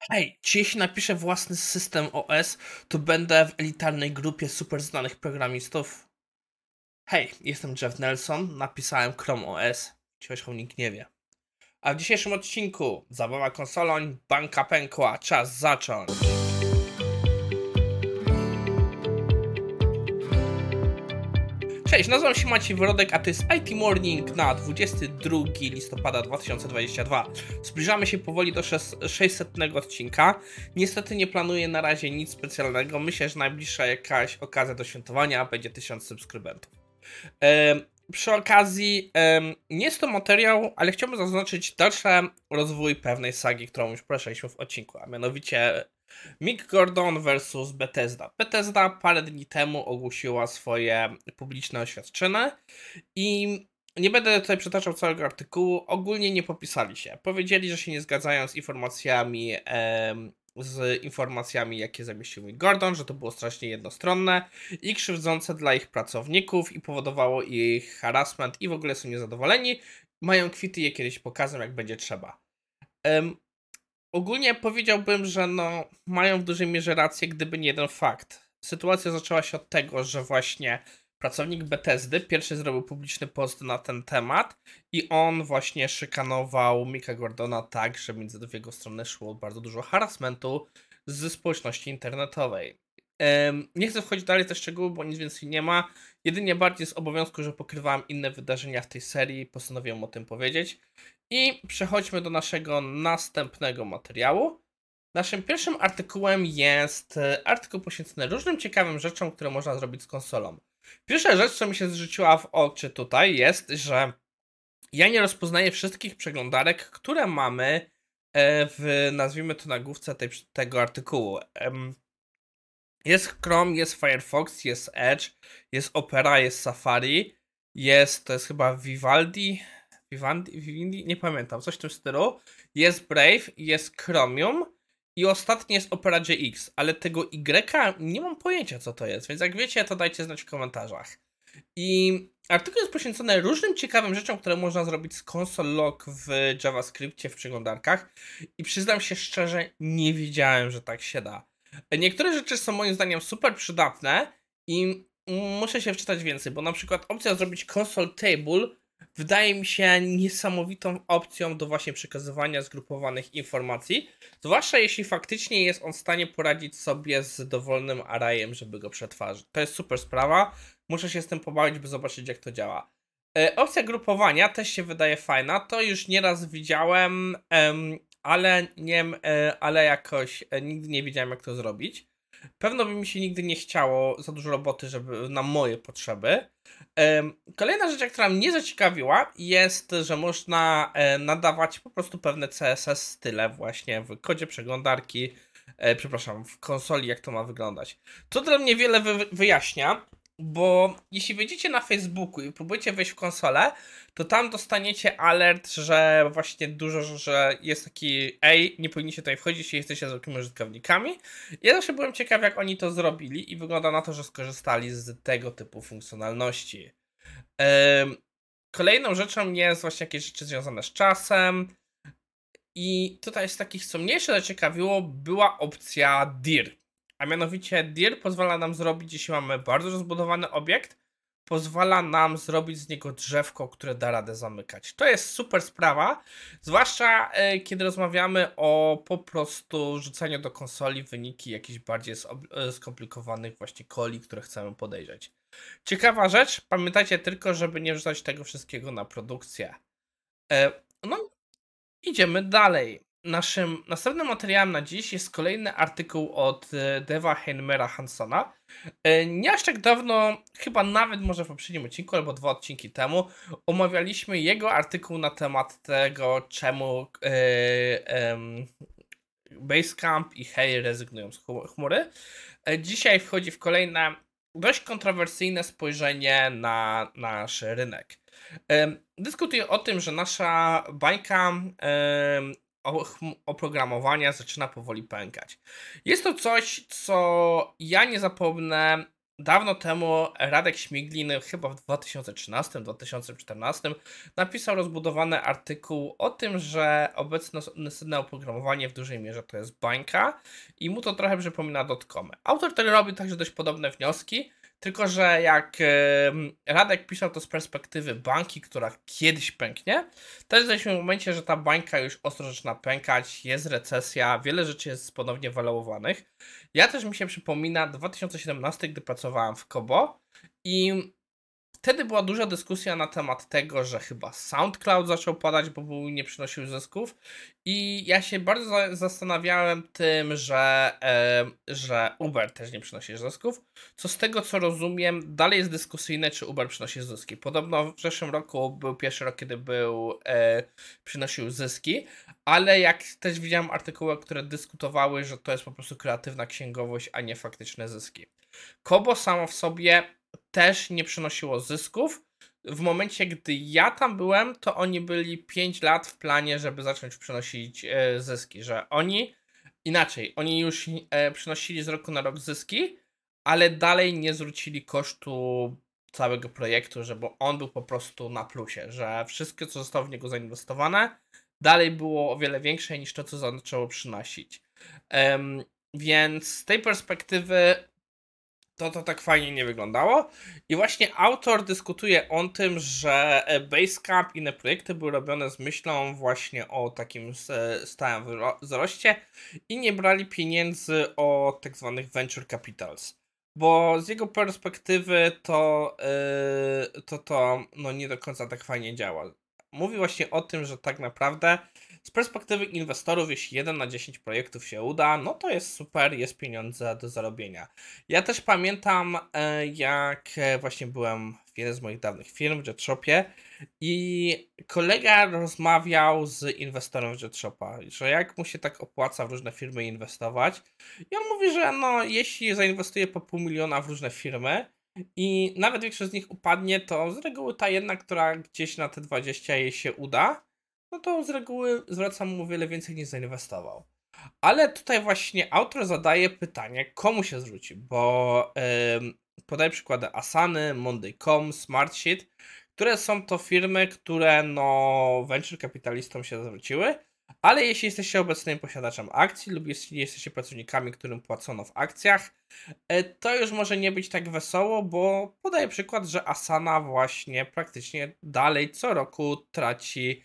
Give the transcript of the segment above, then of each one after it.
Hej, czy jeśli napiszę własny system OS, to będę w elitarnej grupie super znanych programistów? Hej, jestem Jeff Nelson, napisałem Chrome OS, chociaż nikt nie wie. A w dzisiejszym odcinku zabawa konsolą, banka pękła, czas zacząć. Cześć, nazywam się Maciej Wrodek, a to jest IT Morning na 22 listopada 2022. Zbliżamy się powoli do 600 odcinka. Niestety nie planuję na razie nic specjalnego. Myślę, że najbliższa jakaś okazja do świętowania będzie 1000 subskrybentów. Ehm, przy okazji, nie jest to materiał, ale chciałbym zaznaczyć dalszy rozwój pewnej sagi, którą już poruszaliśmy w odcinku, a mianowicie Mick Gordon versus Bethesda. Bethesda parę dni temu ogłosiła swoje publiczne oświadczenie i nie będę tutaj przytaczał całego artykułu. Ogólnie nie popisali się. Powiedzieli, że się nie zgadzają z informacjami, z informacjami, jakie zamieścił Mick Gordon, że to było strasznie jednostronne i krzywdzące dla ich pracowników i powodowało ich harassment i w ogóle są niezadowoleni. Mają kwity je kiedyś pokażą, jak będzie trzeba. Ogólnie powiedziałbym, że no, mają w dużej mierze rację, gdyby nie jeden fakt. Sytuacja zaczęła się od tego, że właśnie pracownik Bethesdy pierwszy zrobił publiczny post na ten temat i on właśnie szykanował Mika Gordona tak, że między dwie jego strony szło bardzo dużo harassmentu ze społeczności internetowej. Nie chcę wchodzić dalej te szczegóły, bo nic więcej nie ma. Jedynie bardziej z obowiązku, że pokrywałem inne wydarzenia w tej serii, postanowiłem o tym powiedzieć. I przechodźmy do naszego następnego materiału. Naszym pierwszym artykułem jest e, artykuł poświęcony różnym ciekawym rzeczom, które można zrobić z konsolą. Pierwsza rzecz, co mi się zrzuciła w oczy tutaj, jest, że ja nie rozpoznaję wszystkich przeglądarek, które mamy e, w, nazwijmy to nagłówce tej, tego artykułu. Jest Chrome, jest Firefox, jest Edge, jest Opera, jest Safari, jest, to jest chyba Vivaldi, Vivendi, Vivendi, nie pamiętam, coś w tym stylu. Jest Brave, jest Chromium i ostatni jest Opera GX, ale tego Y nie mam pojęcia co to jest, więc jak wiecie to dajcie znać w komentarzach. I artykuł jest poświęcony różnym ciekawym rzeczom, które można zrobić z console log w JavaScriptie w przeglądarkach i przyznam się szczerze, nie wiedziałem, że tak się da. Niektóre rzeczy są moim zdaniem super przydatne i muszę się wczytać więcej, bo na przykład opcja zrobić console table wydaje mi się niesamowitą opcją do właśnie przekazywania zgrupowanych informacji, zwłaszcza jeśli faktycznie jest on w stanie poradzić sobie z dowolnym arrayem, żeby go przetwarzać. To jest super sprawa, muszę się z tym pobawić, by zobaczyć jak to działa. E, opcja grupowania też się wydaje fajna, to już nieraz widziałem, em, ale nie e, ale jakoś e, nigdy nie wiedziałem jak to zrobić. Pewno by mi się nigdy nie chciało za dużo roboty, żeby na moje potrzeby. Kolejna rzecz, która mnie zaciekawiła, jest, że można e, nadawać po prostu pewne CSS style właśnie w kodzie przeglądarki, przepraszam, w konsoli, jak to ma wyglądać. To dla mnie wiele wyjaśnia, bo jeśli wejdziecie na Facebooku i próbujecie wejść w konsolę, to tam dostaniecie alert, że właśnie dużo, że jest taki ej, nie powinniście tutaj wchodzić, jeśli jesteście zwykłymi użytkownikami. Ja zawsze byłem ciekaw, jak oni to zrobili i wygląda na to, że skorzystali z tego typu funkcjonalności. Kolejną rzeczą jest właśnie jakieś rzeczy związane z czasem. I tutaj z takich, co mniejsze zaciekawiło, była opcja DIR. A mianowicie DIR pozwala nam zrobić, jeśli mamy bardzo rozbudowany obiekt, pozwala nam zrobić z niego drzewko, które da radę zamykać. To jest super sprawa, zwłaszcza e, kiedy rozmawiamy o po prostu rzucaniu do konsoli wyniki jakichś bardziej e, skomplikowanych właśnie koli, które chcemy podejrzeć. Ciekawa rzecz, pamiętajcie tylko, żeby nie wrzucać tego wszystkiego na produkcję. E, no, idziemy dalej. Naszym następnym materiałem na dziś jest kolejny artykuł od e, Deva Heinmera Hansona. E, nie aż tak dawno, chyba nawet może w poprzednim odcinku albo dwa odcinki temu, omawialiśmy jego artykuł na temat tego, czemu e, Basecamp i Hey rezygnują z chmury. Dzisiaj wchodzi w kolejne dość kontrowersyjne spojrzenie na nasz rynek. Dyskutuję o tym, że nasza bańka oprogramowania zaczyna powoli pękać. Jest to coś, co ja nie zapomnę dawno temu Radek Śmiglin, chyba w 2013-2014, napisał rozbudowany artykuł o tym, że obecne oprogramowanie w dużej mierze to jest bańka i mu to trochę przypomina dotcomy. Autor tego robi także dość podobne wnioski, tylko, że jak Radek pisał to z perspektywy banki, która kiedyś pęknie, to jesteśmy w momencie, że ta bańka już ostro zaczyna pękać, jest recesja, wiele rzeczy jest ponownie waluowanych. Ja też mi się przypomina 2017, gdy pracowałem w Kobo i Wtedy była duża dyskusja na temat tego, że chyba SoundCloud zaczął padać, bo był, nie przynosił zysków. I ja się bardzo zastanawiałem tym, że, że Uber też nie przynosi zysków. Co z tego co rozumiem, dalej jest dyskusyjne, czy Uber przynosi zyski. Podobno w zeszłym roku był pierwszy rok, kiedy był e, przynosił zyski, ale jak też widziałem artykuły, które dyskutowały, że to jest po prostu kreatywna księgowość, a nie faktyczne zyski. Kobo samo w sobie też nie przynosiło zysków. W momencie, gdy ja tam byłem, to oni byli 5 lat w planie, żeby zacząć przynosić e, zyski, że oni inaczej, oni już e, przynosili z roku na rok zyski, ale dalej nie zwrócili kosztu całego projektu, żeby on był po prostu na plusie, że wszystko, co zostało w niego zainwestowane, dalej było o wiele większe niż to, co zaczęło przynosić. Um, więc z tej perspektywy to to tak fajnie nie wyglądało. I właśnie autor dyskutuje o tym, że Basecamp i inne projekty były robione z myślą właśnie o takim stałym wzroście i nie brali pieniędzy o tak zwanych venture capitals. Bo z jego perspektywy to, yy, to to no nie do końca tak fajnie działa. Mówi właśnie o tym, że tak naprawdę z perspektywy inwestorów, jeśli 1 na 10 projektów się uda, no to jest super, jest pieniądze do zarobienia. Ja też pamiętam, e, jak e, właśnie byłem w jednej z moich dawnych firm w JetShopie i kolega rozmawiał z inwestorem z JetShopa, że jak mu się tak opłaca w różne firmy inwestować. I on mówi, że no, jeśli zainwestuje po pół miliona w różne firmy, i nawet większość z nich upadnie, to z reguły ta jedna, która gdzieś na te 20 jej się uda, no to z reguły zwracam mu wiele więcej niż zainwestował. Ale tutaj właśnie autor zadaje pytanie, komu się zwróci, bo yy, podaję przykłady. Asany, Monday.com, Smartsheet, które są to firmy, które no venture kapitalistom się zwróciły, ale jeśli jesteście obecnym posiadaczem akcji lub jeśli jesteście pracownikami, którym płacono w akcjach, e, to już może nie być tak wesoło, bo podaję przykład, że Asana właśnie praktycznie dalej co roku traci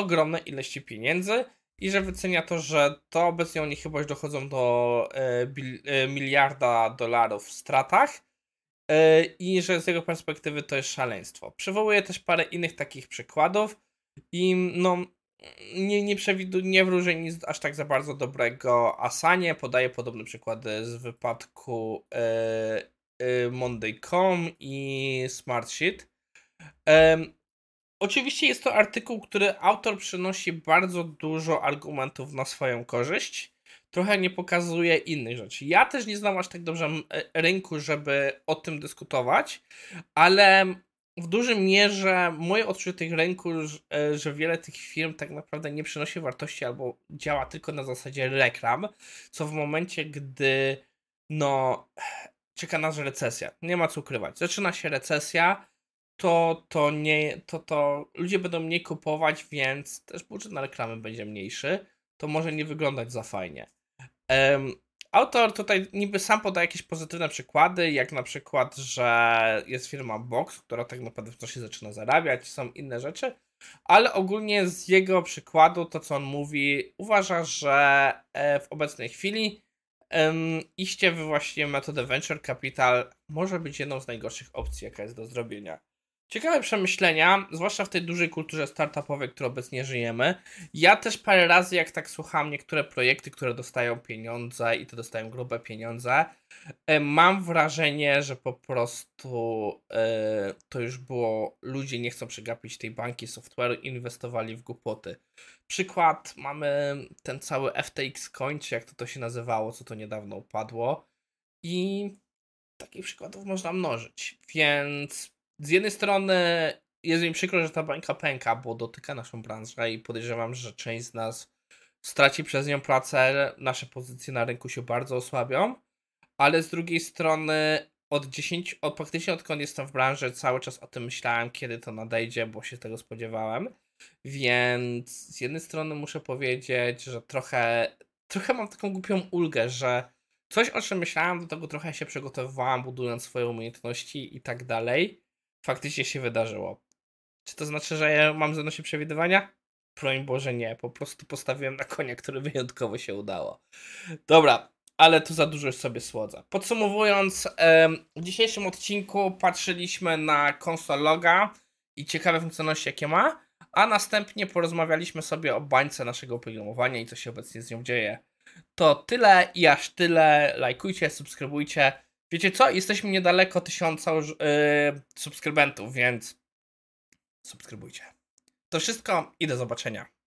ogromne ilości pieniędzy i że wycenia to, że to obecnie oni chyba już dochodzą do e, e, miliarda dolarów w stratach e, i że z jego perspektywy to jest szaleństwo. Przywołuję też parę innych takich przykładów i no nie, nie przewidu, nie wróżę nic aż tak za bardzo dobrego Asanie. Podaję podobne przykłady z wypadku Monday.com i Smartsheet. Oczywiście jest to artykuł, który autor przynosi bardzo dużo argumentów na swoją korzyść. Trochę nie pokazuje innych rzeczy. Ja też nie znam aż tak dobrze e, rynku, żeby o tym dyskutować, ale w dużej mierze moje odczucie tych rynku, e, że wiele tych firm tak naprawdę nie przynosi wartości albo działa tylko na zasadzie reklam, co w momencie, gdy no czeka nas recesja, nie ma co ukrywać. Zaczyna się recesja, to, to nie, to, to ludzie będą mniej kupować, więc też budżet na reklamy będzie mniejszy. To może nie wyglądać za fajnie. Um, autor tutaj niby sam podaje jakieś pozytywne przykłady, jak na przykład, że jest firma Box, która tak naprawdę w coś zaczyna zarabiać, są inne rzeczy, ale ogólnie z jego przykładu, to co on mówi, uważa, że e, w obecnej chwili um, iście w właśnie metodę Venture Capital może być jedną z najgorszych opcji, jaka jest do zrobienia. Ciekawe przemyślenia, zwłaszcza w tej dużej kulturze startupowej, którą obecnie żyjemy. Ja też parę razy, jak tak słucham niektóre projekty, które dostają pieniądze i to dostają grube pieniądze, e, mam wrażenie, że po prostu e, to już było, ludzie nie chcą przegapić tej banki software, inwestowali w głupoty. Przykład, mamy ten cały FTX Coin, jak to, to się nazywało, co to niedawno upadło i takich przykładów można mnożyć, więc z jednej strony jest mi przykro, że ta bańka pęka, bo dotyka naszą branżę i podejrzewam, że część z nas straci przez nią pracę, nasze pozycje na rynku się bardzo osłabią, ale z drugiej strony od 10, od praktycznie odkąd jestem w branży, cały czas o tym myślałem, kiedy to nadejdzie, bo się tego spodziewałem. Więc z jednej strony muszę powiedzieć, że trochę, trochę mam taką głupią ulgę, że coś o czym myślałem, do tego trochę się przygotowywałam, budując swoje umiejętności i tak dalej, faktycznie się wydarzyło. Czy to znaczy, że ja mam zdolności przewidywania? Broń Boże nie, po prostu postawiłem na konia, który wyjątkowo się udało. Dobra, ale tu za dużo już sobie słodza. Podsumowując, w dzisiejszym odcinku patrzyliśmy na konsologa i ciekawe funkcjonalności jakie ma, a następnie porozmawialiśmy sobie o bańce naszego oprogramowania i co się obecnie z nią dzieje. To tyle i aż tyle. Lajkujcie, subskrybujcie. Wiecie co? Jesteśmy niedaleko tysiąca yy, subskrybentów, więc subskrybujcie. To wszystko i do zobaczenia.